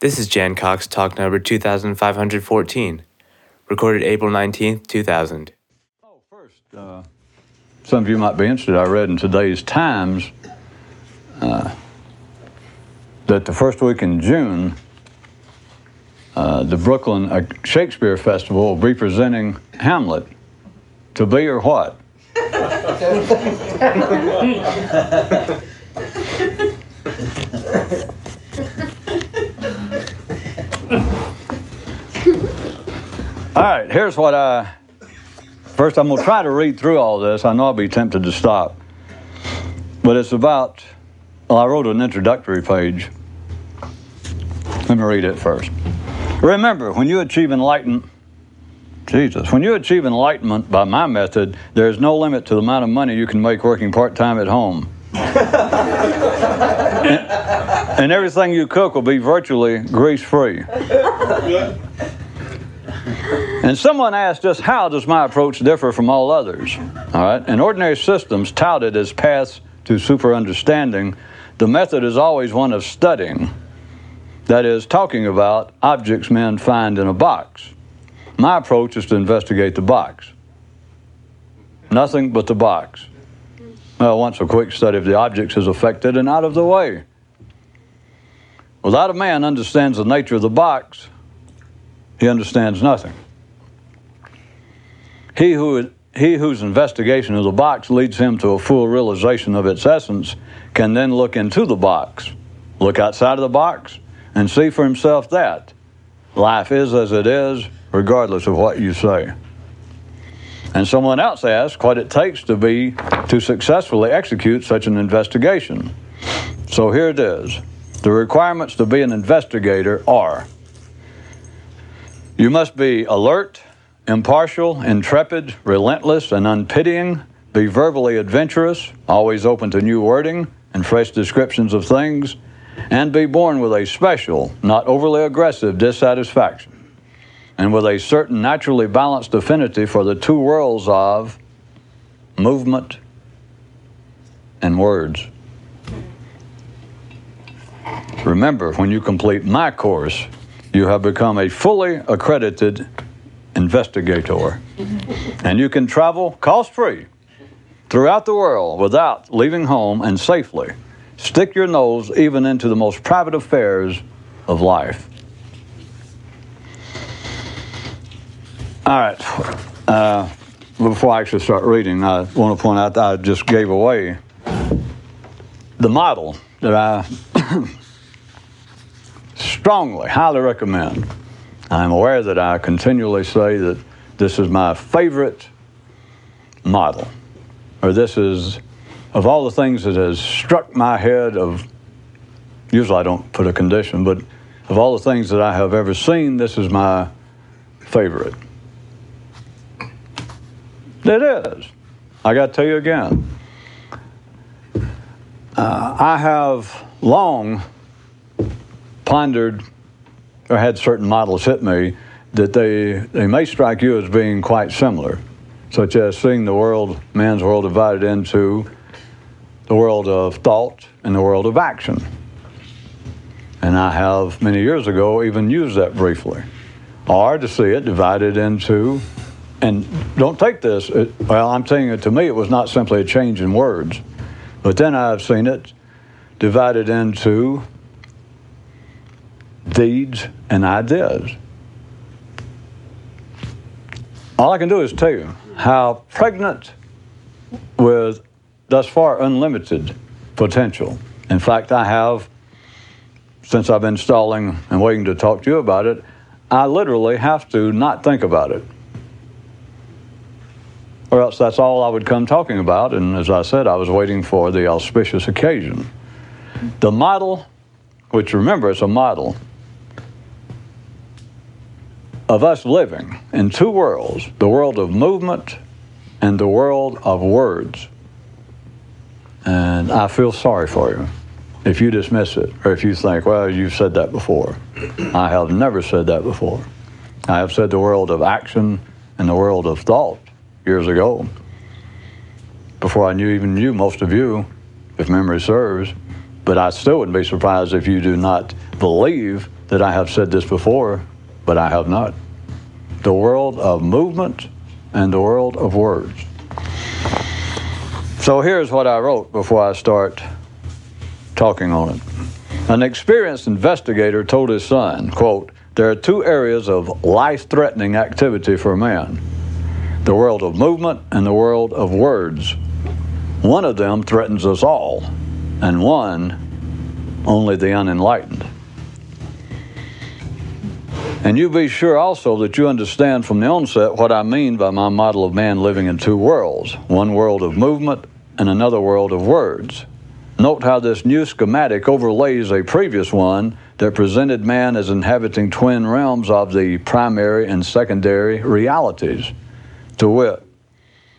This is Jan Cox talk number 2514, recorded April 19th, 2000. Oh, first, uh, some of you might be interested. I read in today's Times uh, that the first week in June, uh, the Brooklyn uh, Shakespeare Festival will be presenting Hamlet. To be or what? All right, here's what I. First, I'm going to try to read through all this. I know I'll be tempted to stop. But it's about. Well, I wrote an introductory page. Let me read it first. Remember, when you achieve enlightenment, Jesus, when you achieve enlightenment by my method, there is no limit to the amount of money you can make working part time at home. and, and everything you cook will be virtually grease free. And someone asked us, how does my approach differ from all others? All right. In ordinary systems touted as paths to super understanding, the method is always one of studying. That is, talking about objects men find in a box. My approach is to investigate the box. Nothing but the box. Well, once a quick study of the objects is effected and out of the way. Without a man understands the nature of the box, he understands nothing. He, who, he whose investigation of the box leads him to a full realization of its essence can then look into the box, look outside of the box, and see for himself that life is as it is, regardless of what you say. And someone else asks what it takes to be to successfully execute such an investigation. So here it is. The requirements to be an investigator are you must be alert, impartial, intrepid, relentless, and unpitying, be verbally adventurous, always open to new wording and fresh descriptions of things, and be born with a special, not overly aggressive dissatisfaction, and with a certain naturally balanced affinity for the two worlds of movement and words. Remember, when you complete my course, you have become a fully accredited investigator. and you can travel cost free throughout the world without leaving home and safely stick your nose even into the most private affairs of life. All right. Uh, before I actually start reading, I want to point out that I just gave away the model that I strongly, highly recommend. I'm aware that I continually say that this is my favorite model, or this is, of all the things that has struck my head of, usually I don't put a condition, but of all the things that I have ever seen, this is my favorite. It is. I got to tell you again. Uh, I have long pondered or had certain models hit me that they, they may strike you as being quite similar, such as seeing the world, man's world, divided into the world of thought and the world of action. And I have many years ago even used that briefly. Or to see it divided into, and don't take this, it, well, I'm saying it to me, it was not simply a change in words, but then I've seen it divided into deeds, and ideas. All I can do is tell you how pregnant with thus far unlimited potential. In fact, I have, since I've been stalling and waiting to talk to you about it, I literally have to not think about it. Or else that's all I would come talking about. And as I said, I was waiting for the auspicious occasion. The model, which remember, it's a model, of us living in two worlds the world of movement and the world of words. And I feel sorry for you if you dismiss it or if you think, well, you've said that before. I have never said that before. I have said the world of action and the world of thought years ago, before I knew even you, most of you, if memory serves. But I still wouldn't be surprised if you do not believe that I have said this before, but I have not. The world of movement and the world of words. So here's what I wrote before I start talking on it. An experienced investigator told his son, quote, there are two areas of life-threatening activity for man. The world of movement and the world of words. One of them threatens us all, and one only the unenlightened. And you be sure also that you understand from the onset what I mean by my model of man living in two worlds one world of movement and another world of words. Note how this new schematic overlays a previous one that presented man as inhabiting twin realms of the primary and secondary realities. To wit,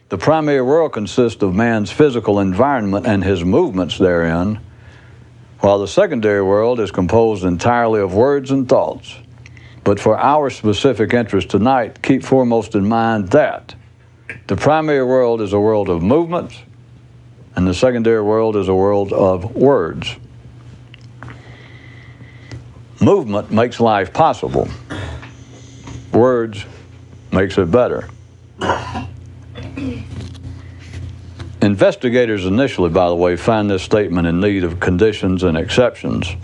the primary world consists of man's physical environment and his movements therein, while the secondary world is composed entirely of words and thoughts. But for our specific interest tonight, keep foremost in mind that the primary world is a world of movements, and the secondary world is a world of words. Movement makes life possible. Words makes it better. Investigators initially, by the way, find this statement in need of conditions and exceptions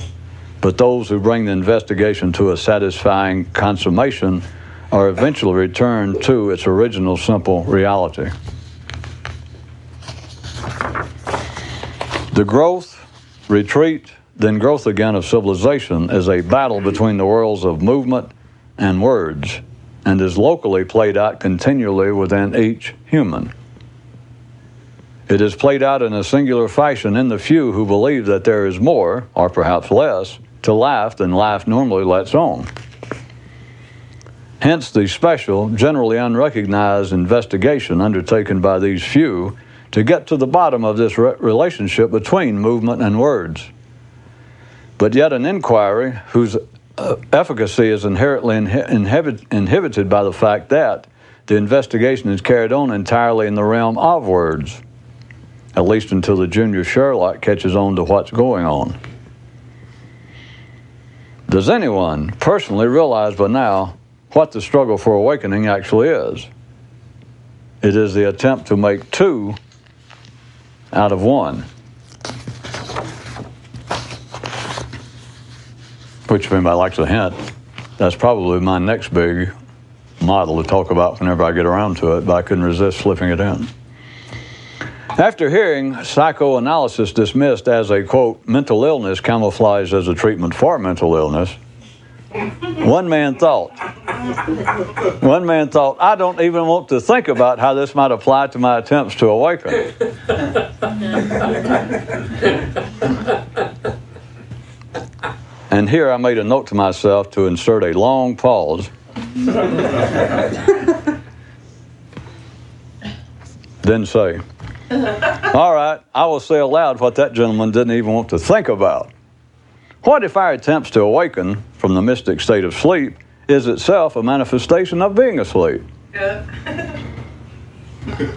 but those who bring the investigation to a satisfying consummation are eventually returned to its original simple reality. The growth, retreat, then growth again of civilization is a battle between the worlds of movement and words and is locally played out continually within each human. It is played out in a singular fashion in the few who believe that there is more, or perhaps less, to life than life normally lets on. Hence, the special, generally unrecognized investigation undertaken by these few to get to the bottom of this re- relationship between movement and words. But yet, an inquiry whose uh, efficacy is inherently inhi- inhibited by the fact that the investigation is carried on entirely in the realm of words, at least until the junior Sherlock catches on to what's going on. Does anyone personally realize by now what the struggle for awakening actually is? It is the attempt to make two out of one. Which, if anybody likes a hint, that's probably my next big model to talk about whenever I get around to it, but I couldn't resist slipping it in. After hearing psychoanalysis dismissed as a quote, mental illness camouflaged as a treatment for mental illness, one man thought, one man thought, I don't even want to think about how this might apply to my attempts to awaken. and here I made a note to myself to insert a long pause. then say, all right, I will say aloud what that gentleman didn't even want to think about. What if our attempts to awaken from the mystic state of sleep is itself a manifestation of being asleep? Yeah.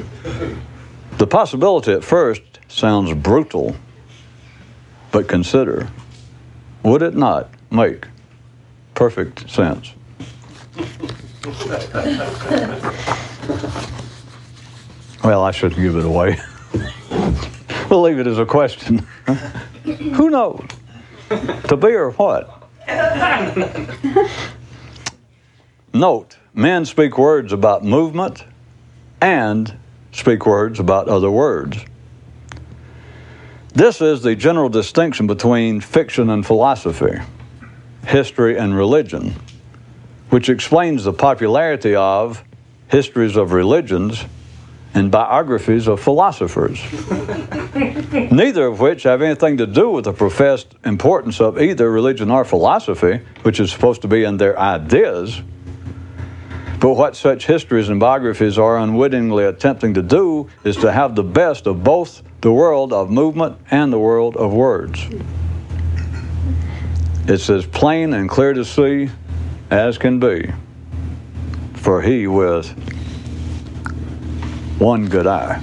the possibility at first sounds brutal, but consider would it not make perfect sense? Well, I shouldn't give it away. we'll leave it as a question. Who knows? To be or what? Note, men speak words about movement and speak words about other words. This is the general distinction between fiction and philosophy, history and religion, which explains the popularity of histories of religions and biographies of philosophers, neither of which have anything to do with the professed importance of either religion or philosophy, which is supposed to be in their ideas. But what such histories and biographies are unwittingly attempting to do is to have the best of both the world of movement and the world of words. It's as plain and clear to see as can be for he with one good eye.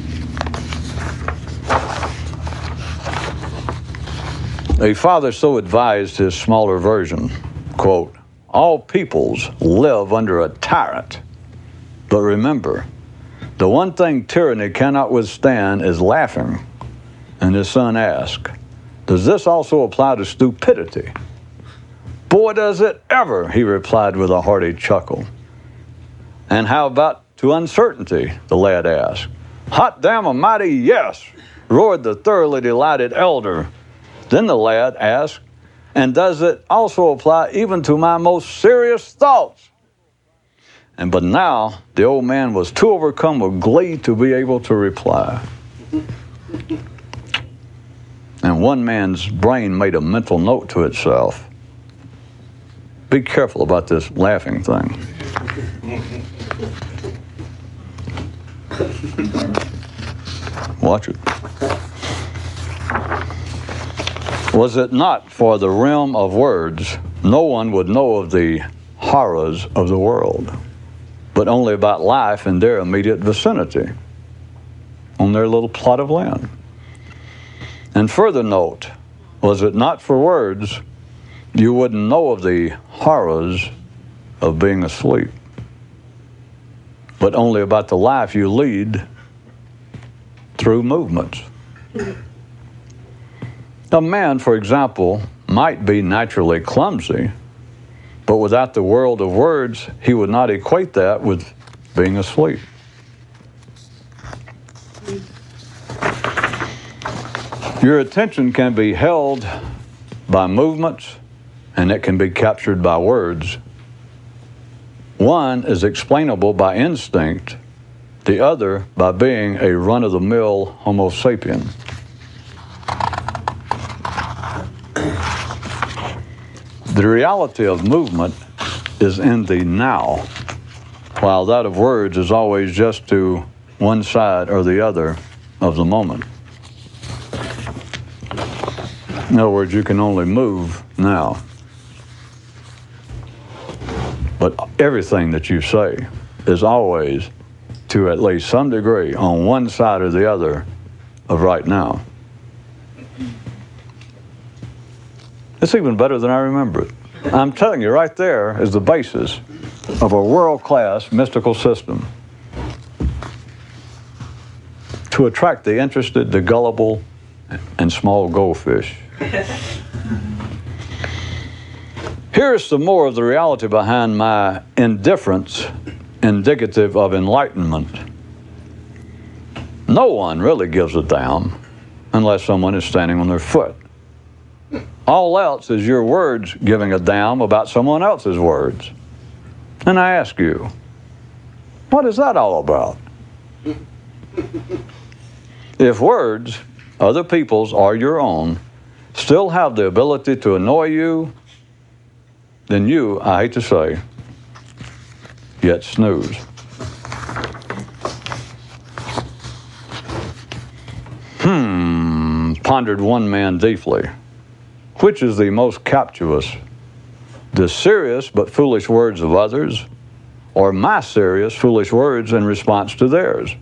A father so advised his smaller version, quote, all peoples live under a tyrant. But remember, the one thing tyranny cannot withstand is laughing. And his son asked, Does this also apply to stupidity? Boy, does it ever, he replied with a hearty chuckle. And how about to uncertainty? the lad asked. Hot damn a mighty yes, roared the thoroughly delighted elder. Then the lad asked, And does it also apply even to my most serious thoughts? And but now the old man was too overcome with glee to be able to reply. And one man's brain made a mental note to itself. Be careful about this laughing thing. Watch it. Was it not for the realm of words, no one would know of the horrors of the world, but only about life in their immediate vicinity, on their little plot of land. And further note, was it not for words, you wouldn't know of the horrors of being asleep, but only about the life you lead through movements. A man, for example, might be naturally clumsy, but without the world of words, he would not equate that with being asleep. Your attention can be held by movements and it can be captured by words. One is explainable by instinct, the other by being a run of the mill Homo sapien. The reality of movement is in the now, while that of words is always just to one side or the other of the moment. In other words, you can only move now. But everything that you say is always, to at least some degree, on one side or the other of right now. It's even better than I remember it. I'm telling you, right there is the basis of a world class mystical system to attract the interested, the gullible, and small goldfish. Here's some more of the reality behind my indifference indicative of enlightenment. No one really gives a damn unless someone is standing on their foot. All else is your words giving a damn about someone else's words. And I ask you, what is that all about? If words, other people's or your own, still have the ability to annoy you, then you, I hate to say, yet snooze. Hmm, pondered one man deeply. Which is the most captious? The serious but foolish words of others, or my serious, foolish words in response to theirs?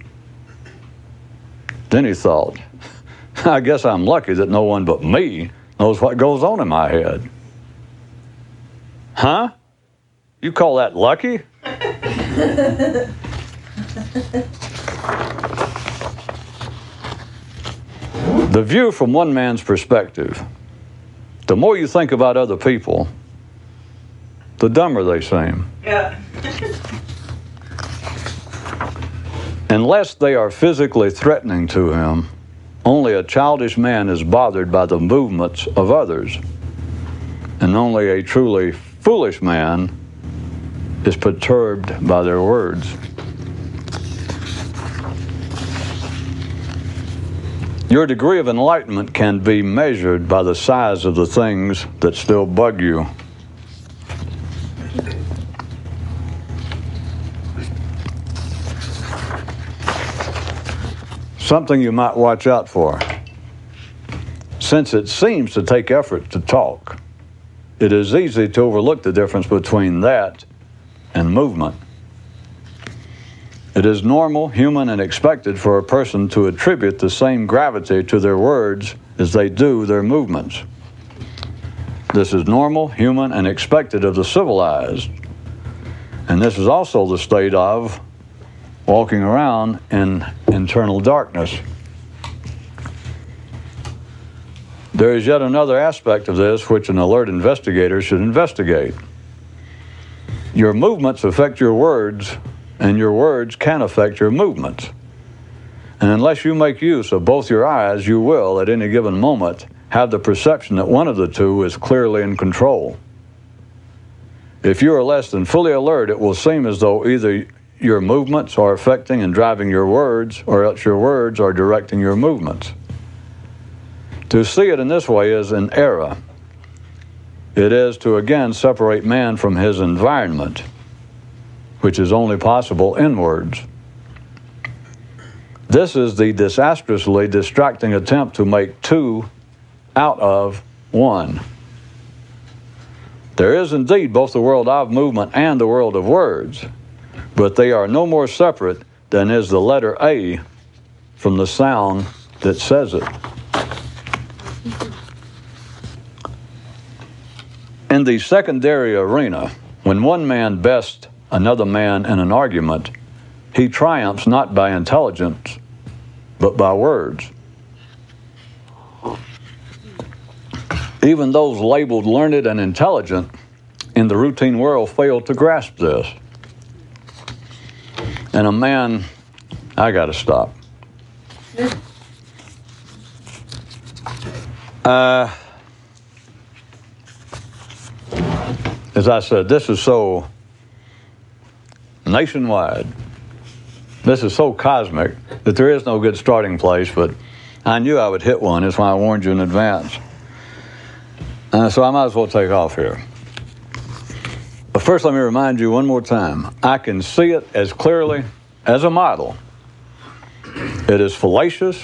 Then he thought, I guess I'm lucky that no one but me knows what goes on in my head. Huh? You call that lucky? the view from one man's perspective the more you think about other people, the dumber they seem. Yeah. Unless they are physically threatening to him, only a childish man is bothered by the movements of others. And only a truly foolish man is perturbed by their words. Your degree of enlightenment can be measured by the size of the things that still bug you. Something you might watch out for. Since it seems to take effort to talk, it is easy to overlook the difference between that and movement. It is normal, human, and expected for a person to attribute the same gravity to their words as they do their movements. This is normal, human, and expected of the civilized. And this is also the state of walking around in internal darkness. There is yet another aspect of this which an alert investigator should investigate. Your movements affect your words, and your words can affect your movements. And unless you make use of both your eyes, you will, at any given moment, have the perception that one of the two is clearly in control. If you are less than fully alert, it will seem as though either your movements are affecting and driving your words, or else your words are directing your movements. To see it in this way is an error. It is to again separate man from his environment, which is only possible in words. This is the disastrously distracting attempt to make two out of one. There is indeed both the world of movement and the world of words, but they are no more separate than is the letter A from the sound that says it. In the secondary arena, when one man bests another man in an argument, he triumphs not by intelligence, but by words. Even those labeled learned and intelligent in the routine world fail to grasp this. And a man, I got to stop. Uh, as I said, this is so nationwide. This is so cosmic that there is no good starting place, but I knew I would hit one. That's why I warned you in advance. Uh, so I might as well take off here. But first, let me remind you one more time I can see it as clearly as a model. It is fallacious,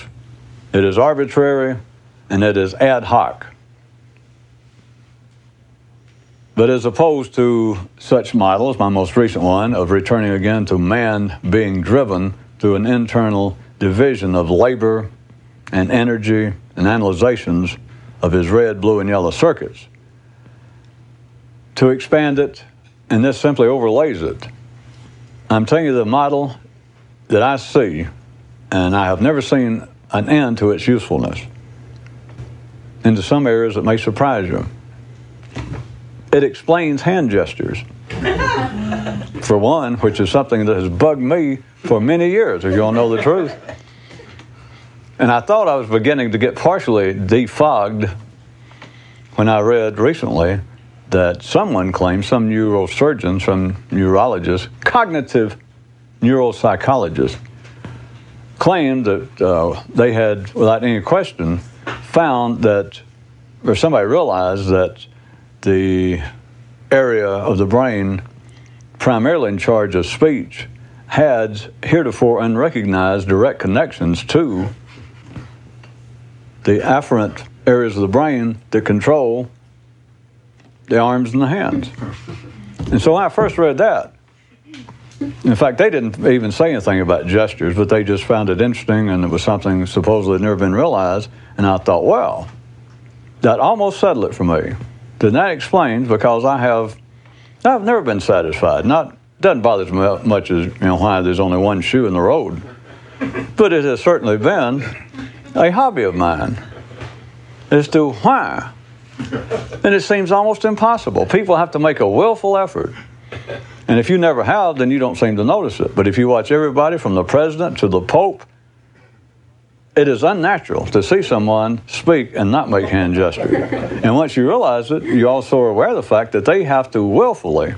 it is arbitrary, and it is ad hoc. But as opposed to such models, my most recent one of returning again to man being driven through an internal division of labor and energy and analyzations of his red, blue, and yellow circuits, to expand it, and this simply overlays it. I'm telling you the model that I see, and I have never seen an end to its usefulness. Into some areas, that may surprise you it explains hand gestures. for one, which is something that has bugged me for many years, if you all know the truth. And I thought I was beginning to get partially defogged when I read recently that someone claimed, some neurosurgeons, some neurologists, cognitive neuropsychologists, claimed that uh, they had, without any question, found that, or somebody realized that the area of the brain primarily in charge of speech had heretofore unrecognized direct connections to the afferent areas of the brain that control the arms and the hands. And so when I first read that, in fact, they didn't even say anything about gestures, but they just found it interesting and it was something supposedly had never been realized. And I thought, well, that almost settled it for me. Then that explains because I have, I've never been satisfied. Not doesn't bother me much as you know why there's only one shoe in the road, but it has certainly been a hobby of mine as to why. And it seems almost impossible. People have to make a willful effort. And if you never have, then you don't seem to notice it. But if you watch everybody from the president to the pope it is unnatural to see someone speak and not make hand gestures. And once you realize it, you also are aware of the fact that they have to willfully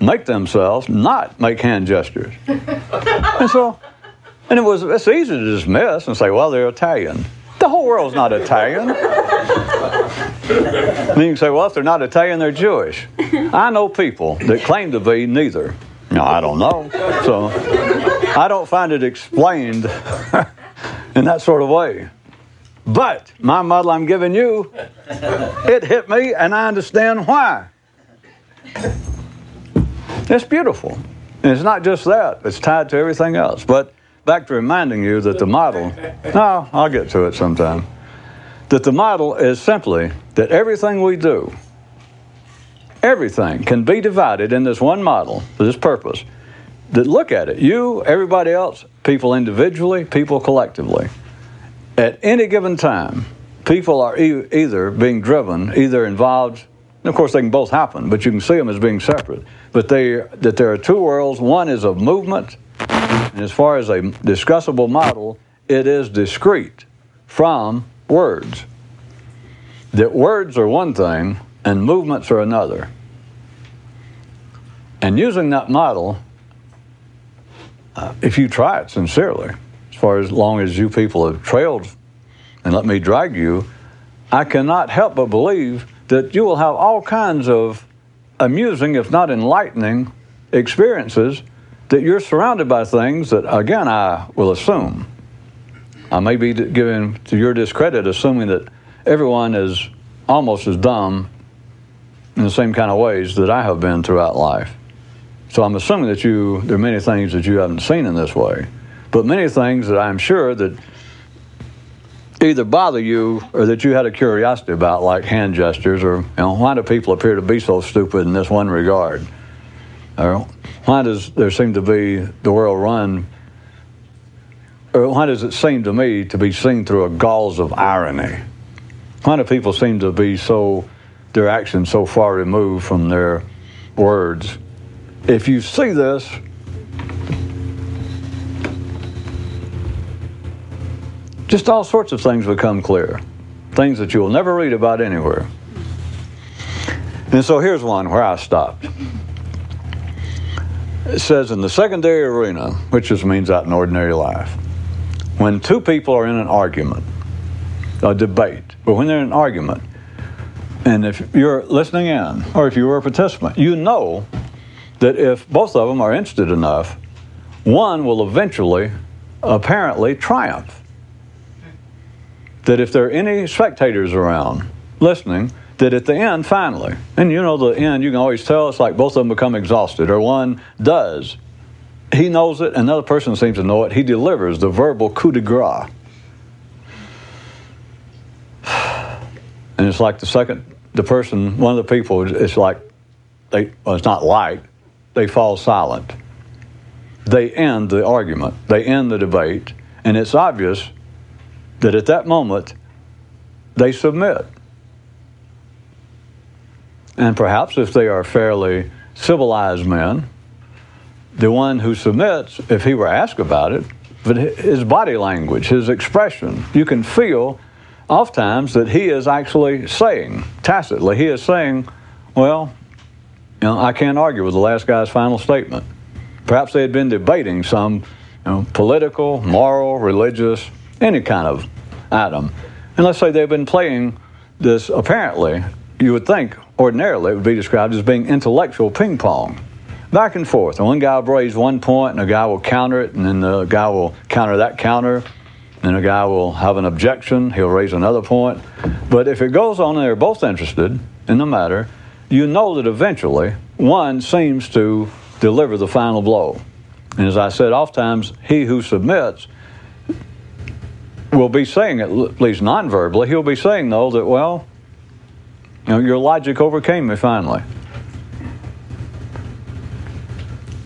make themselves not make hand gestures. And so, and it was it's easy to dismiss and say, well, they're Italian. The whole world's not Italian. Then you can say, well, if they're not Italian, they're Jewish. I know people that claim to be neither. No, I don't know. So I don't find it explained in that sort of way. But my model I'm giving you, it hit me and I understand why. It's beautiful. And it's not just that, it's tied to everything else. But back to reminding you that the model, no, I'll get to it sometime. That the model is simply that everything we do, everything can be divided in this one model for this purpose. That look at it, you, everybody else, people individually, people collectively. At any given time, people are e- either being driven, either involved. And of course, they can both happen, but you can see them as being separate. But they that there are two worlds. One is of movement, and as far as a discussable model, it is discrete from words. That words are one thing and movements are another. And using that model, uh, if you try it sincerely, as far as long as you people have trailed and let me drag you, I cannot help but believe that you will have all kinds of amusing, if not enlightening, experiences that you're surrounded by things that, again, I will assume. I may be giving to your discredit, assuming that everyone is almost as dumb in the same kind of ways that I have been throughout life. So I'm assuming that you there are many things that you haven't seen in this way, but many things that I'm sure that either bother you or that you had a curiosity about, like hand gestures, or you know, why do people appear to be so stupid in this one regard? Or why does there seem to be the world run? Or why does it seem to me to be seen through a gauze of irony? Why do people seem to be so, their actions so far removed from their words? If you see this, just all sorts of things become clear. Things that you will never read about anywhere. And so here's one where I stopped. It says in the secondary arena, which just means out in ordinary life, when two people are in an argument, a debate, but when they're in an argument, and if you're listening in, or if you were a participant, you know that if both of them are interested enough, one will eventually, apparently, triumph. That if there are any spectators around listening, that at the end, finally, and you know the end, you can always tell it's like both of them become exhausted, or one does. He knows it, another person seems to know it. He delivers the verbal coup de grace. And it's like the second, the person, one of the people, it's like, they, well, it's not like, they fall silent. They end the argument, they end the debate, and it's obvious that at that moment they submit. And perhaps if they are fairly civilized men, the one who submits, if he were asked about it, but his body language, his expression, you can feel oftentimes that he is actually saying, tacitly, he is saying, well, you know, I can't argue with the last guy's final statement. Perhaps they had been debating some you know, political, moral, religious, any kind of item. And let's say they've been playing this, apparently, you would think ordinarily it would be described as being intellectual ping pong. Back and forth. And one guy will raise one point, and a guy will counter it, and then the guy will counter that counter. And a guy will have an objection, he'll raise another point. But if it goes on and they're both interested in the matter, you know that eventually one seems to deliver the final blow. And as I said, oftentimes he who submits will be saying, at least non verbally, he'll be saying, though, that, well, you know, your logic overcame me finally.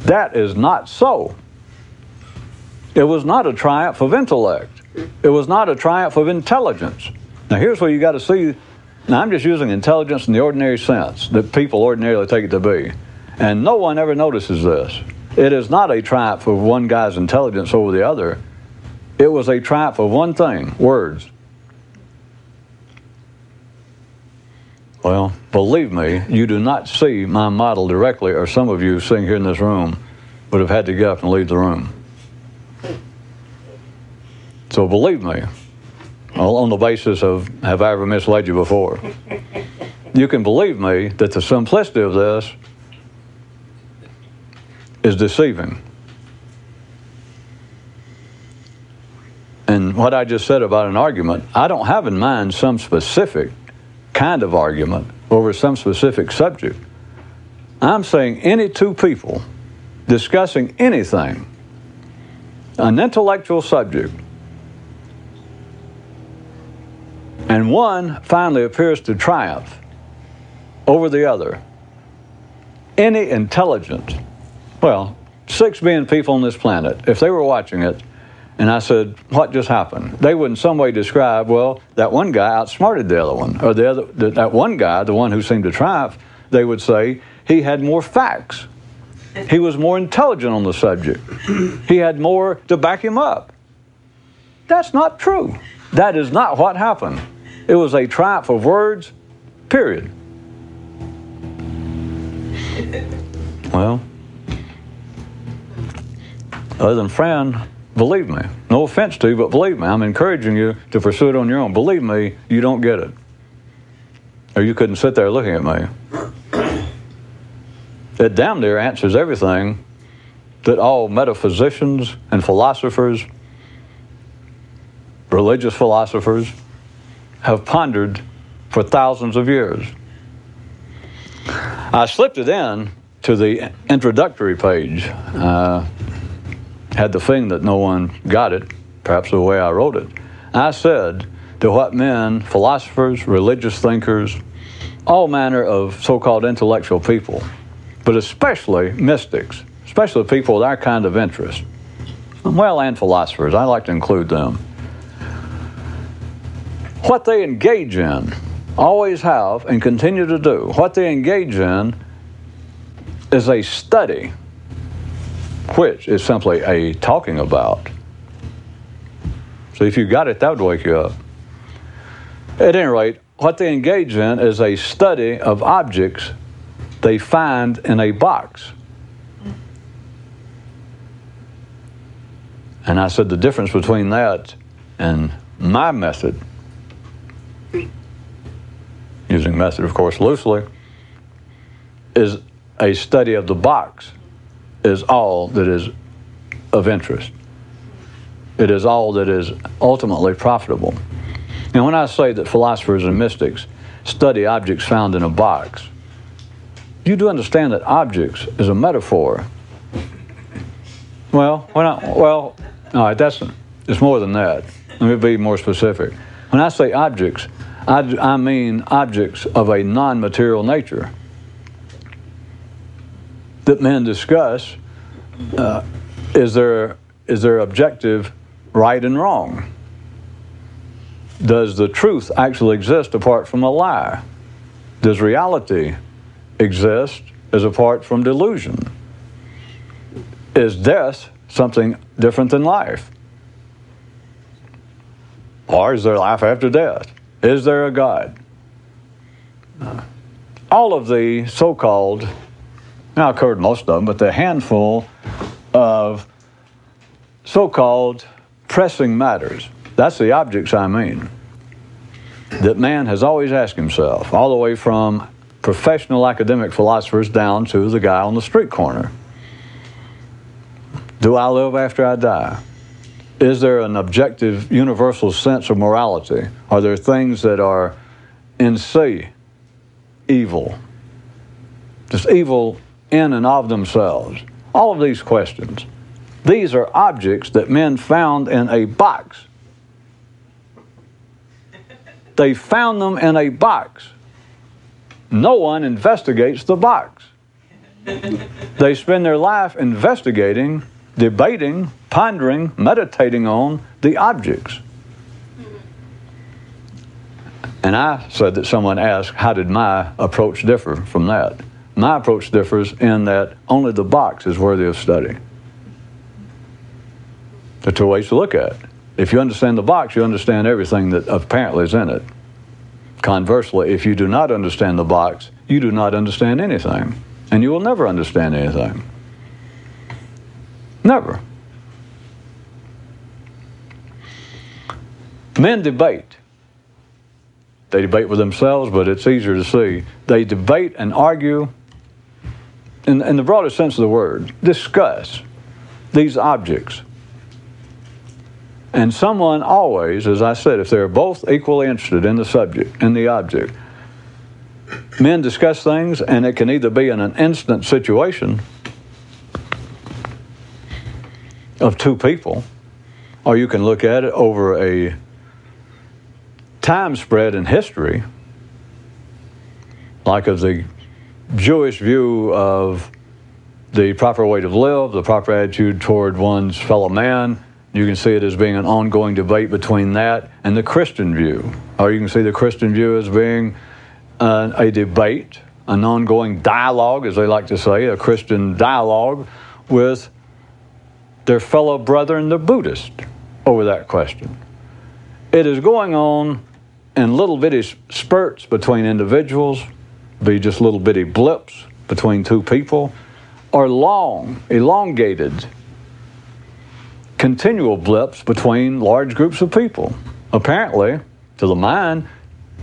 That is not so. It was not a triumph of intellect. It was not a triumph of intelligence. Now, here's where you got to see. Now, I'm just using intelligence in the ordinary sense that people ordinarily take it to be. And no one ever notices this. It is not a triumph of one guy's intelligence over the other. It was a triumph of one thing words. Well, believe me, you do not see my model directly, or some of you sitting here in this room would have had to get up and leave the room. So believe me, on the basis of have I ever misled you before? You can believe me that the simplicity of this is deceiving. And what I just said about an argument, I don't have in mind some specific kind of argument over some specific subject. I'm saying any two people discussing anything, an intellectual subject, and one finally appears to triumph over the other. Any intelligent, well, six billion people on this planet, if they were watching it, and I said, What just happened? They would in some way describe, well, that one guy outsmarted the other one. Or the other, that one guy, the one who seemed to triumph, they would say he had more facts. He was more intelligent on the subject. He had more to back him up. That's not true. That is not what happened. It was a triumph of words, period. Well, other than Fran, believe me. No offense to you, but believe me. I'm encouraging you to pursue it on your own. Believe me, you don't get it. Or you couldn't sit there looking at me. It damn near answers everything that all metaphysicians and philosophers, religious philosophers, have pondered for thousands of years. I slipped it in to the introductory page. Uh, had the thing that no one got it, perhaps the way I wrote it. I said to what men, philosophers, religious thinkers, all manner of so called intellectual people, but especially mystics, especially people with our kind of interest, well, and philosophers, I like to include them. What they engage in, always have, and continue to do, what they engage in is a study which is simply a talking about. So if you got it, that would wake you up. At any rate, what they engage in is a study of objects they find in a box. And I said the difference between that and my method, using method, of course, loosely, is a study of the box is all that is of interest. It is all that is ultimately profitable. And when I say that philosophers and mystics study objects found in a box, you do understand that objects is a metaphor. Well, when I, well, all right, that's it's more than that. Let me be more specific. When I say objects, I, I mean objects of a non-material nature that men discuss uh, is there is there objective right and wrong? Does the truth actually exist apart from a lie? Does reality exist as apart from delusion? Is death something different than life? Or is there life after death? Is there a God? All of the so called now, I covered most of them, but the handful of so called pressing matters, that's the objects I mean, that man has always asked himself, all the way from professional academic philosophers down to the guy on the street corner. Do I live after I die? Is there an objective, universal sense of morality? Are there things that are in se evil? Just evil in and of themselves? All of these questions. These are objects that men found in a box. They found them in a box. No one investigates the box. They spend their life investigating, debating, pondering, meditating on the objects. And I said that someone asked, How did my approach differ from that? My approach differs in that only the box is worthy of study. There are two ways to look at it. If you understand the box, you understand everything that apparently is in it. Conversely, if you do not understand the box, you do not understand anything. And you will never understand anything. Never. Men debate. They debate with themselves, but it's easier to see. They debate and argue in, in the broadest sense of the word, discuss these objects. And someone always, as I said, if they're both equally interested in the subject, in the object, men discuss things, and it can either be in an instant situation of two people, or you can look at it over a time spread in history, like of the Jewish view of the proper way to live, the proper attitude toward one's fellow man. You can see it as being an ongoing debate between that and the Christian view. Or you can see the Christian view as being uh, a debate, an ongoing dialogue, as they like to say, a Christian dialogue with their fellow brethren, the Buddhist, over that question. It is going on in little bitty spurts between individuals, be just little bitty blips between two people, or long, elongated, continual blips between large groups of people. Apparently, to the mind,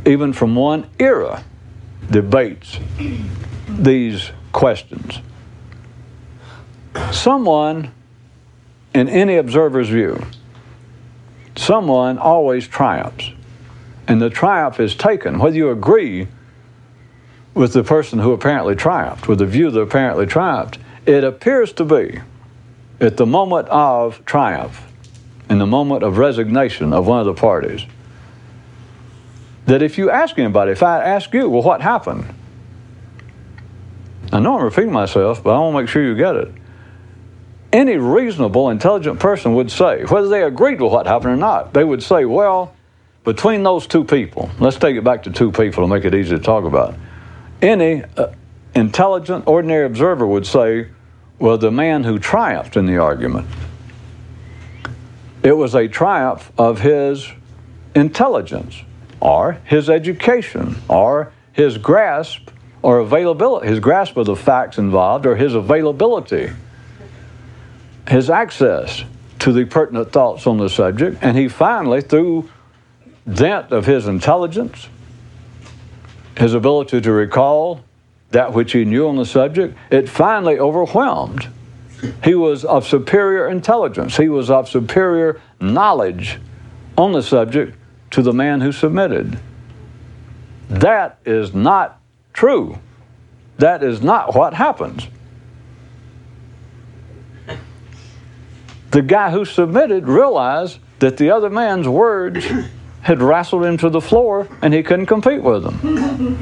even from one era, debates these questions. Someone, in any observer's view, someone always triumphs. And the triumph is taken, whether you agree with the person who apparently triumphed, with the view that apparently triumphed, it appears to be at the moment of triumph, in the moment of resignation of one of the parties, that if you ask anybody, if I ask you, well, what happened? I know I'm repeating myself, but I want to make sure you get it. Any reasonable, intelligent person would say, whether they agreed with what happened or not, they would say, well, between those two people, let's take it back to two people to make it easy to talk about. Any uh, intelligent, ordinary observer would say, well, the man who triumphed in the argument, it was a triumph of his intelligence or his education or his grasp or availability, his grasp of the facts involved or his availability, his access to the pertinent thoughts on the subject. And he finally, through dint of his intelligence, his ability to recall that which he knew on the subject, it finally overwhelmed. He was of superior intelligence, he was of superior knowledge on the subject to the man who submitted. That is not true. That is not what happens. The guy who submitted realized that the other man's words had wrestled him to the floor and he couldn't compete with them.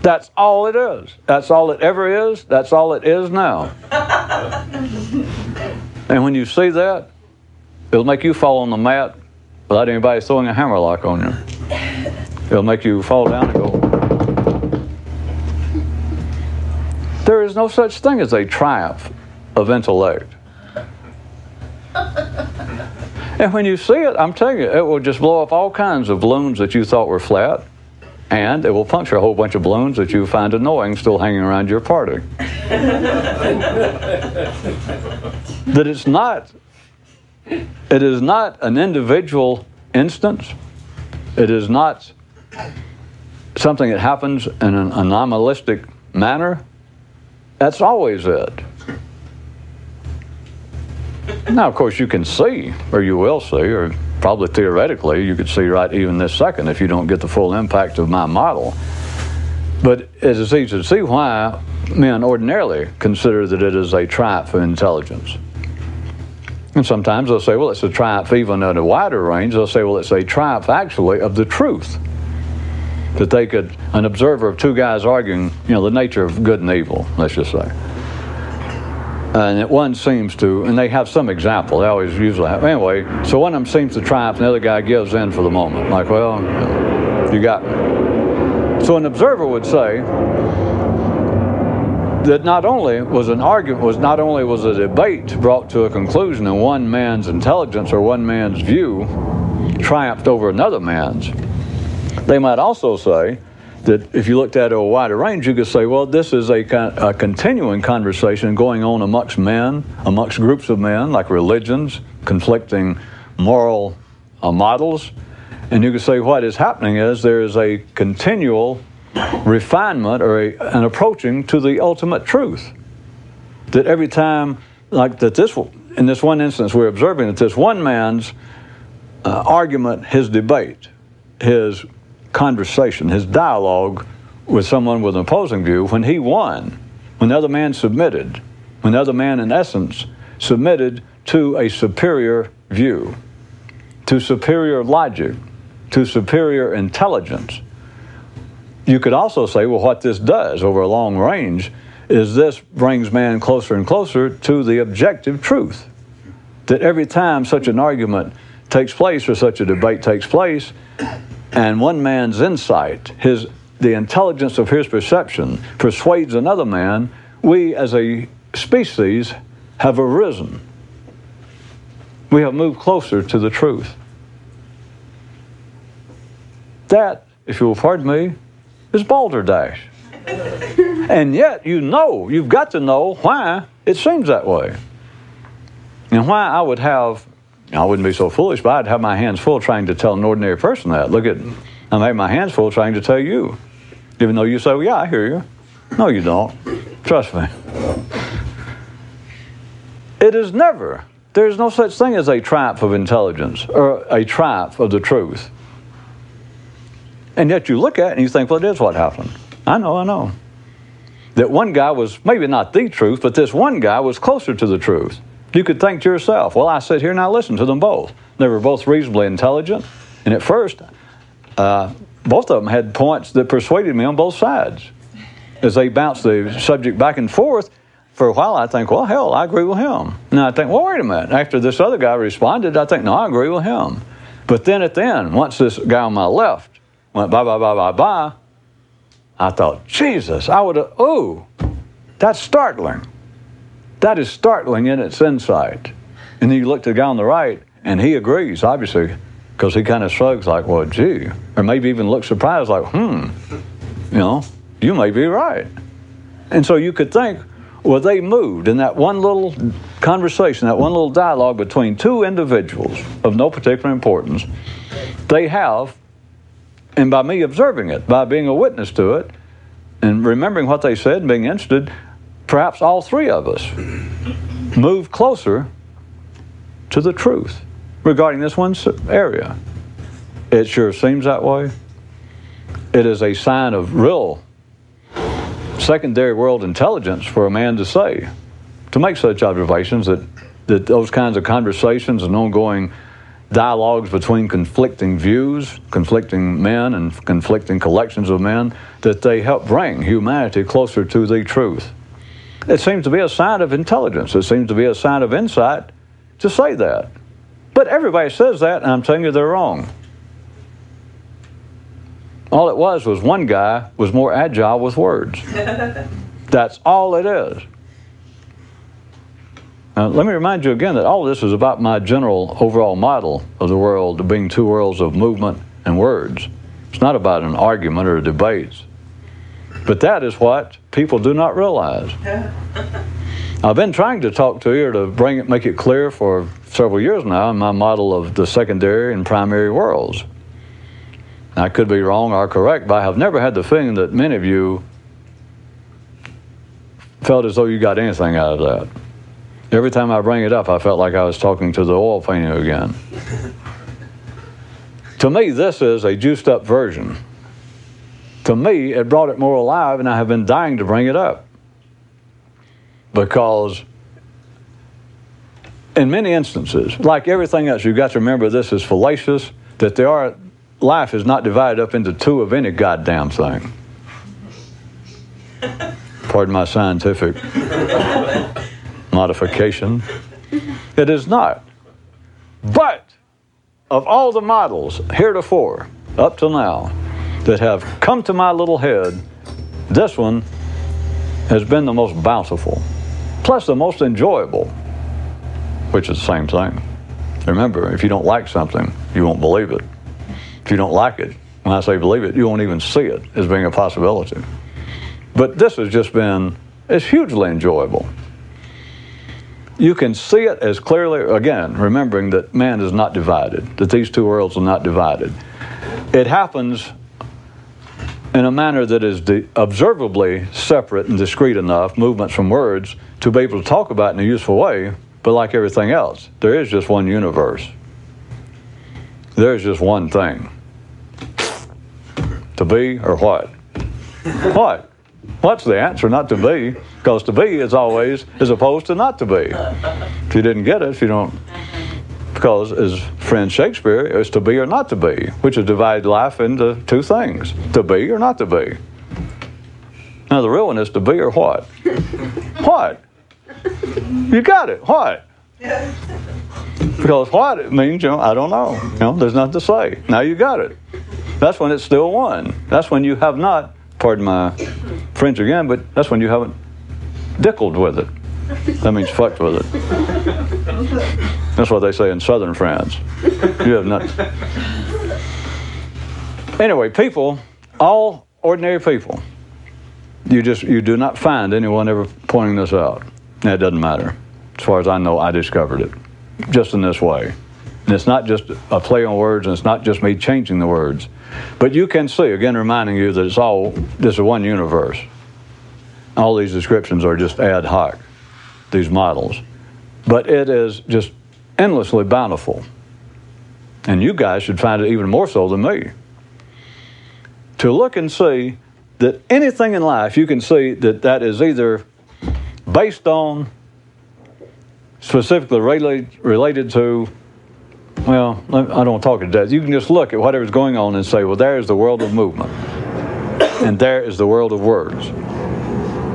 That's all it is. That's all it ever is. That's all it is now. And when you see that, it'll make you fall on the mat without anybody throwing a hammerlock on you. It'll make you fall down and go. There is no such thing as a triumph of intellect. And when you see it, I'm telling you, it will just blow up all kinds of balloons that you thought were flat, and it will puncture a whole bunch of balloons that you find annoying still hanging around your party. that it's not it is not an individual instance. It is not something that happens in an anomalistic manner. That's always it. Now, of course, you can see, or you will see, or probably theoretically, you could see right even this second if you don't get the full impact of my model. But as it is easy to see why men ordinarily consider that it is a triumph of intelligence. And sometimes they'll say, well, it's a triumph even at a wider range. They'll say, well, it's a triumph actually of the truth. That they could, an observer of two guys arguing, you know, the nature of good and evil, let's just say. And one seems to, and they have some example, they always usually have. Anyway, so one of them seems to triumph and the other guy gives in for the moment. Like, well, you got me. So an observer would say, that not only was an argument was not only was a debate brought to a conclusion and one man's intelligence or one man's view triumphed over another man's they might also say that if you looked at a wider range you could say well this is a, a continuing conversation going on amongst men amongst groups of men like religions conflicting moral uh, models and you could say what is happening is there is a continual refinement or a, an approaching to the ultimate truth. That every time, like that, this in this one instance, we're observing that this one man's uh, argument, his debate, his conversation, his dialogue with someone with an opposing view, when he won, when the other man submitted, when the other man, in essence, submitted to a superior view, to superior logic, to superior intelligence. You could also say, well, what this does over a long range is this brings man closer and closer to the objective truth. That every time such an argument takes place or such a debate takes place, and one man's insight, his the intelligence of his perception persuades another man, we as a species have arisen. We have moved closer to the truth. That, if you will pardon me, is balderdash. and yet you know, you've got to know why it seems that way. And why I would have, I wouldn't be so foolish, but I'd have my hands full trying to tell an ordinary person that. Look at, I'm having my hands full trying to tell you. Even though you say, well, yeah, I hear you. No, you don't. Trust me. It is never, there is no such thing as a triumph of intelligence or a triumph of the truth. And yet you look at it and you think, well, it is what happened. I know, I know. That one guy was maybe not the truth, but this one guy was closer to the truth. You could think to yourself, well, I sit here and I listen to them both. They were both reasonably intelligent. And at first, uh, both of them had points that persuaded me on both sides. As they bounced the subject back and forth, for a while I think, well, hell, I agree with him. Now I think, well, wait a minute. After this other guy responded, I think, no, I agree with him. But then at the end, once this guy on my left went bye, bye, bye, bye, bye, I thought, Jesus, I would have, oh, that's startling. That is startling in its insight. And you look to the guy on the right, and he agrees, obviously, because he kind of shrugs like, well, gee, or maybe even looks surprised, like, hmm, you know, you may be right. And so you could think, well, they moved in that one little conversation, that one little dialogue between two individuals of no particular importance. They have, and by me observing it, by being a witness to it, and remembering what they said and being interested, perhaps all three of us move closer to the truth regarding this one area. It sure seems that way. It is a sign of real secondary world intelligence for a man to say, to make such observations that, that those kinds of conversations and ongoing dialogues between conflicting views, conflicting men, and conflicting collections of men, that they help bring humanity closer to the truth. It seems to be a sign of intelligence. It seems to be a sign of insight to say that. But everybody says that, and I'm telling you they're wrong. All it was was one guy was more agile with words. That's all it is. Now, let me remind you again that all this is about my general overall model of the world being two worlds of movement and words. It's not about an argument or debates. But that is what people do not realize. I've been trying to talk to you to bring it, make it clear for several years now in my model of the secondary and primary worlds. I could be wrong or correct, but I have never had the feeling that many of you felt as though you got anything out of that. Every time I bring it up, I felt like I was talking to the oil painting again. to me, this is a juiced up version. To me, it brought it more alive, and I have been dying to bring it up. Because in many instances, like everything else, you've got to remember this is fallacious, that there are life is not divided up into two of any goddamn thing. Pardon my scientific modification. It is not. But of all the models heretofore, up to now, that have come to my little head, this one has been the most bountiful, plus the most enjoyable, which is the same thing. Remember, if you don't like something, you won't believe it. If you don't like it, when I say believe it, you won't even see it as being a possibility. But this has just been, it's hugely enjoyable. You can see it as clearly, again, remembering that man is not divided, that these two worlds are not divided. It happens in a manner that is de- observably separate and discrete enough, movements from words, to be able to talk about in a useful way, but like everything else, there is just one universe. There's just one thing. To be or what? what? What's the answer? Not to be, because to be is always as opposed to not to be. If you didn't get it, if you don't Because, as friend Shakespeare, it's to be or not to be, which is divide life into two things to be or not to be. Now, the real one is to be or what? what? You got it. What? Because what it means, you know, I don't know. You know, there's nothing to say. Now you got it. That's when it's still one. That's when you have not, pardon my French again, but that's when you haven't dickled with it. That means fucked with it. That's what they say in southern France. You have not. Anyway, people, all ordinary people, you just you do not find anyone ever pointing this out. That doesn't matter. As far as I know, I discovered it just in this way. And it's not just a play on words, and it's not just me changing the words. But you can see, again, reminding you that it's all, this is one universe. All these descriptions are just ad hoc, these models. But it is just endlessly bountiful. And you guys should find it even more so than me. To look and see that anything in life, you can see that that is either based on specifically related, to, well, I don't talk to death. You can just look at whatever's going on and say, well, there is the world of movement, and there is the world of words.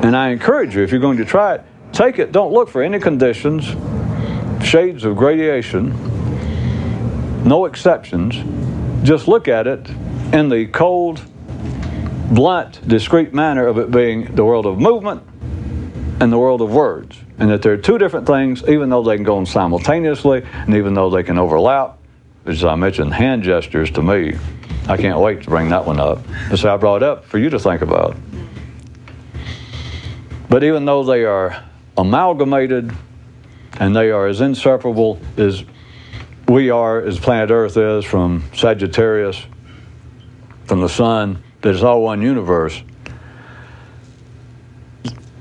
And I encourage you, if you're going to try it, take it. Don't look for any conditions, shades of gradation, no exceptions. Just look at it in the cold, blunt, discrete manner of it being the world of movement and the world of words and that they're two different things, even though they can go on simultaneously, and even though they can overlap. As I mentioned, hand gestures to me, I can't wait to bring that one up. So I brought it up for you to think about. But even though they are amalgamated and they are as inseparable as we are, as planet Earth is from Sagittarius, from the sun, that it's all one universe.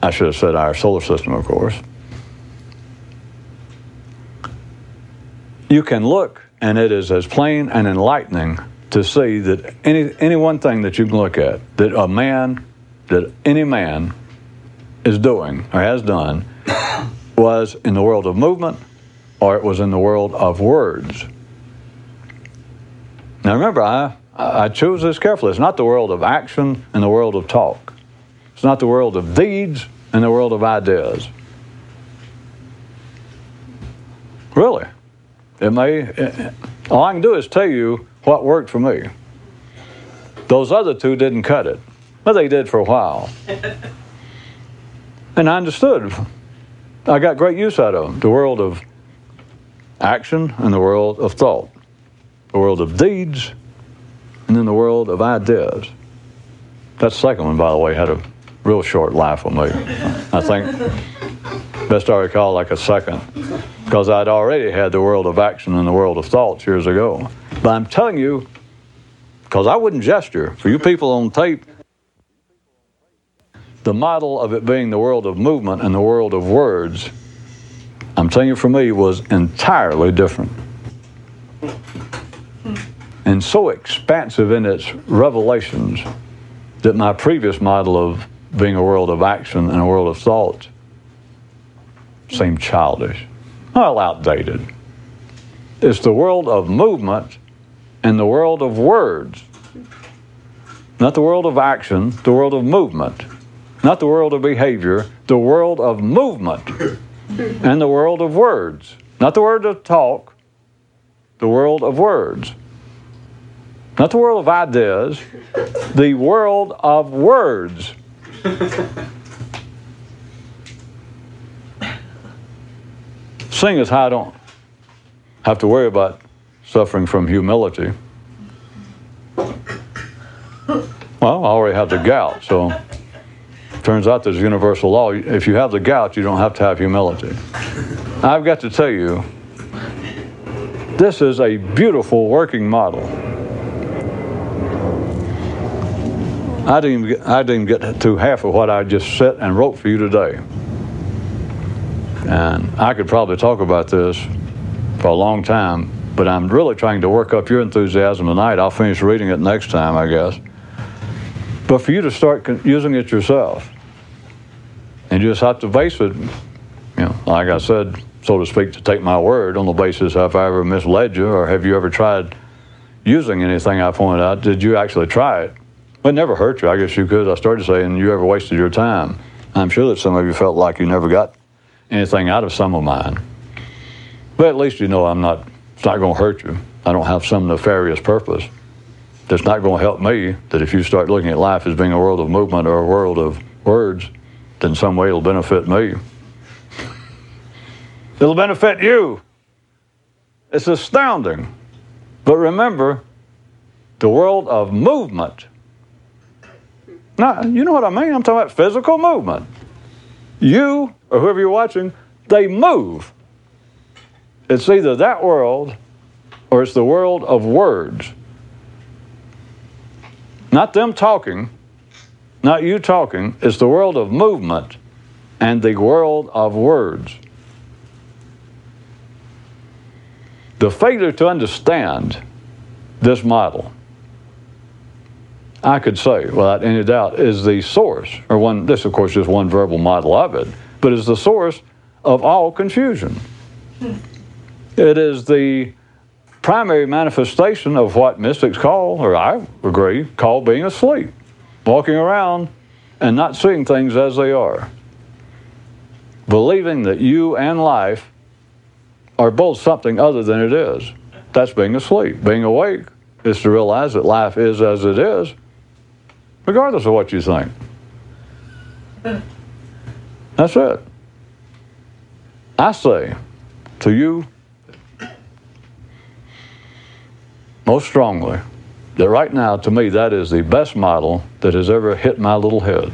I should have said our solar system, of course. you can look, and it is as plain and enlightening to see that any, any one thing that you can look at, that a man, that any man is doing or has done, was in the world of movement or it was in the world of words. Now remember, I, I choose this carefully. It's not the world of action and the world of talk. It's not the world of deeds and the world of ideas. Really. It may, it, all I can do is tell you what worked for me. Those other two didn't cut it. Well, they did for a while. and I understood. I got great use out of them. The world of action and the world of thought, the world of deeds, and then the world of ideas. That second one, by the way, had a real short life with me. I think, best I recall, like a second because I'd already had the world of action and the world of thoughts years ago. But I'm telling you, because I wouldn't gesture, for you people on tape, the model of it being the world of movement and the world of words, I'm telling you for me, was entirely different. And so expansive in its revelations that my previous model of being a world of action and a world of thought seemed childish well, outdated. It's the world of movement and the world of words. Not the world of action, the world of movement. Not the world of behavior, the world of movement and the world of words. Not the world of talk, the world of words. Not the world of ideas, the world of words. Seeing as how I don't have to worry about suffering from humility, well, I already have the gout, so turns out there's a universal law. If you have the gout, you don't have to have humility. I've got to tell you, this is a beautiful working model. I didn't, get, I didn't get to half of what I just said and wrote for you today. And I could probably talk about this for a long time, but I'm really trying to work up your enthusiasm tonight. I'll finish reading it next time, I guess. But for you to start using it yourself, you just have to base it, you know, like I said so to speak, to take my word on the basis of if I ever misled you or have you ever tried using anything I pointed out? Did you actually try it? It never hurt you. I guess you could. I started saying you ever wasted your time. I'm sure that some of you felt like you never got anything out of some of mine. But at least you know I'm not, it's not going to hurt you. I don't have some nefarious purpose that's not going to help me. That if you start looking at life as being a world of movement or a world of words, then some way it'll benefit me. It'll benefit you. It's astounding. But remember, the world of movement. Now, you know what I mean? I'm talking about physical movement. You, or whoever you're watching, they move. It's either that world or it's the world of words. Not them talking, not you talking, it's the world of movement and the world of words. The failure to understand this model, I could say without any doubt, is the source, or one, this of course is one verbal model of it, but is the source of all confusion. It is the primary manifestation of what mystics call, or I agree, call being asleep, walking around and not seeing things as they are, believing that you and life are both something other than it is. That's being asleep. Being awake is to realize that life is as it is, regardless of what you think. That's it. I say to you most strongly that right now, to me, that is the best model that has ever hit my little head.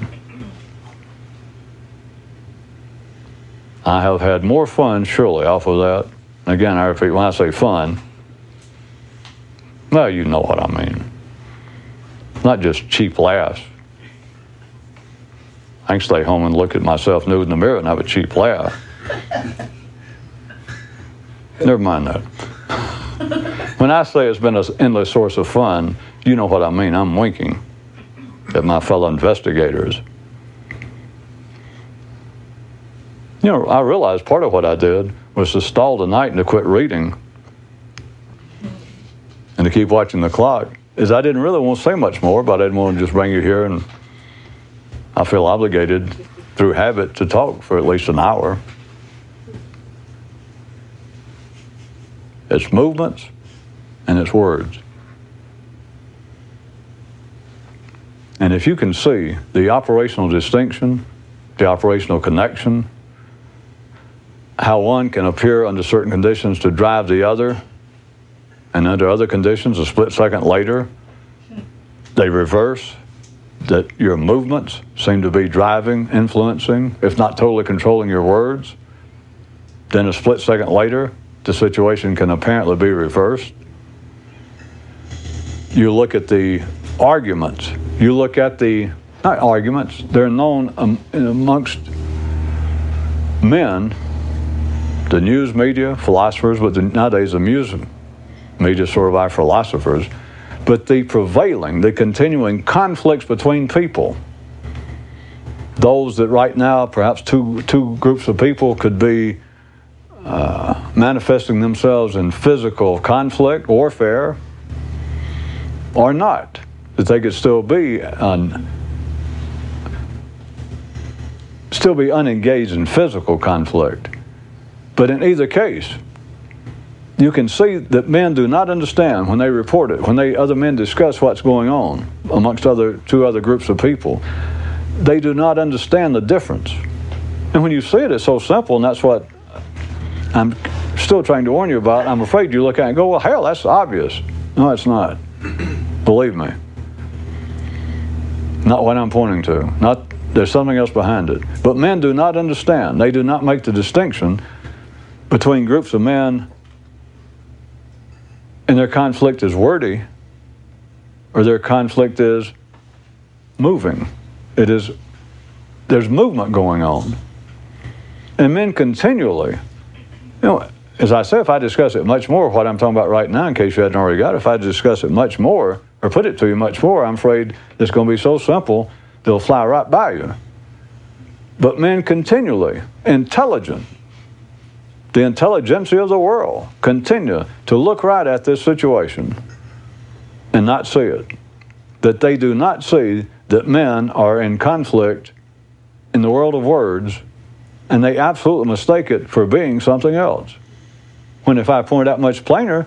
I have had more fun, surely, off of that Again, I repeat, when I say fun, well, you know what I mean. Not just cheap laughs. I can stay home and look at myself nude in the mirror and have a cheap laugh. Never mind that. when I say it's been an endless source of fun, you know what I mean. I'm winking at my fellow investigators. You know, I realized part of what I did was to stall the night and to quit reading and to keep watching the clock is I didn't really want to say much more, but I didn't want to just bring you here and I feel obligated through habit to talk for at least an hour. It's movements and it's words. And if you can see the operational distinction, the operational connection, how one can appear under certain conditions to drive the other, and under other conditions, a split second later, they reverse, that your movements seem to be driving, influencing, if not totally controlling your words. Then a split second later, the situation can apparently be reversed. You look at the arguments, you look at the, not arguments, they're known um, amongst men the news media, philosophers, but nowadays the news media sort of our philosophers, but the prevailing, the continuing conflicts between people. Those that right now, perhaps two, two groups of people could be uh, manifesting themselves in physical conflict, warfare, or not. That they could still be un, still be unengaged in physical conflict but in either case, you can see that men do not understand when they report it, when they other men discuss what's going on amongst other two other groups of people. They do not understand the difference. And when you see it, it's so simple, and that's what I'm still trying to warn you about. I'm afraid you look at it and go, well, hell, that's obvious. No, it's not. Believe me. Not what I'm pointing to. Not there's something else behind it. But men do not understand. They do not make the distinction between groups of men and their conflict is wordy or their conflict is moving. It is, there's movement going on. And men continually, you know, as I say, if I discuss it much more, what I'm talking about right now, in case you hadn't already got it, if I discuss it much more or put it to you much more, I'm afraid it's going to be so simple, they'll fly right by you. But men continually, intelligent, the intelligentsia of the world continue to look right at this situation and not see it. That they do not see that men are in conflict in the world of words and they absolutely mistake it for being something else. When if I point out much plainer,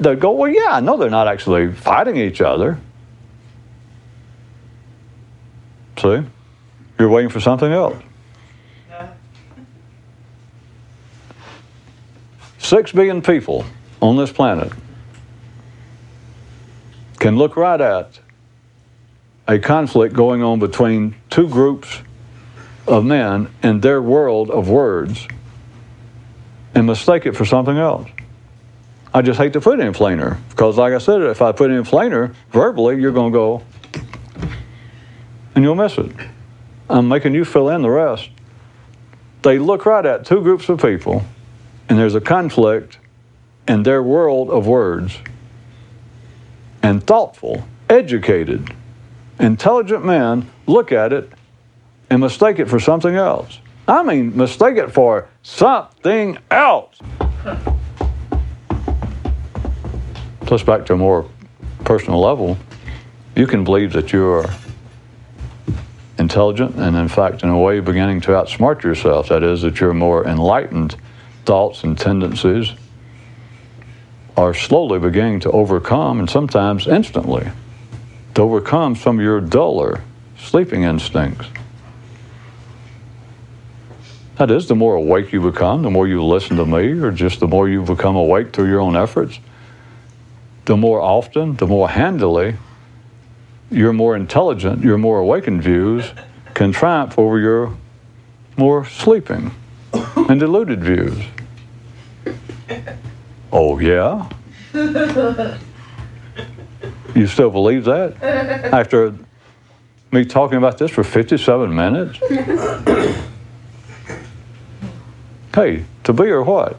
they'd go, Well, yeah, I know they're not actually fighting each other. See? You're waiting for something else. Six billion people on this planet can look right at a conflict going on between two groups of men in their world of words and mistake it for something else. I just hate to put in because, like I said, if I put in plainer verbally, you're going to go and you'll miss it. I'm making you fill in the rest. They look right at two groups of people, and there's a conflict in their world of words. And thoughtful, educated, intelligent men look at it and mistake it for something else. I mean, mistake it for something else. Plus, back to a more personal level, you can believe that you're intelligent and, in fact, in a way, beginning to outsmart yourself. That is, that your more enlightened thoughts and tendencies are slowly beginning to overcome, and sometimes instantly, to overcome some of your duller sleeping instincts. That is, the more awake you become, the more you listen to me, or just the more you become awake through your own efforts, the more often, the more handily, your more intelligent, your more awakened views can triumph over your more sleeping and deluded views. Oh, yeah? You still believe that? After me talking about this for 57 minutes? Hey, to be or what?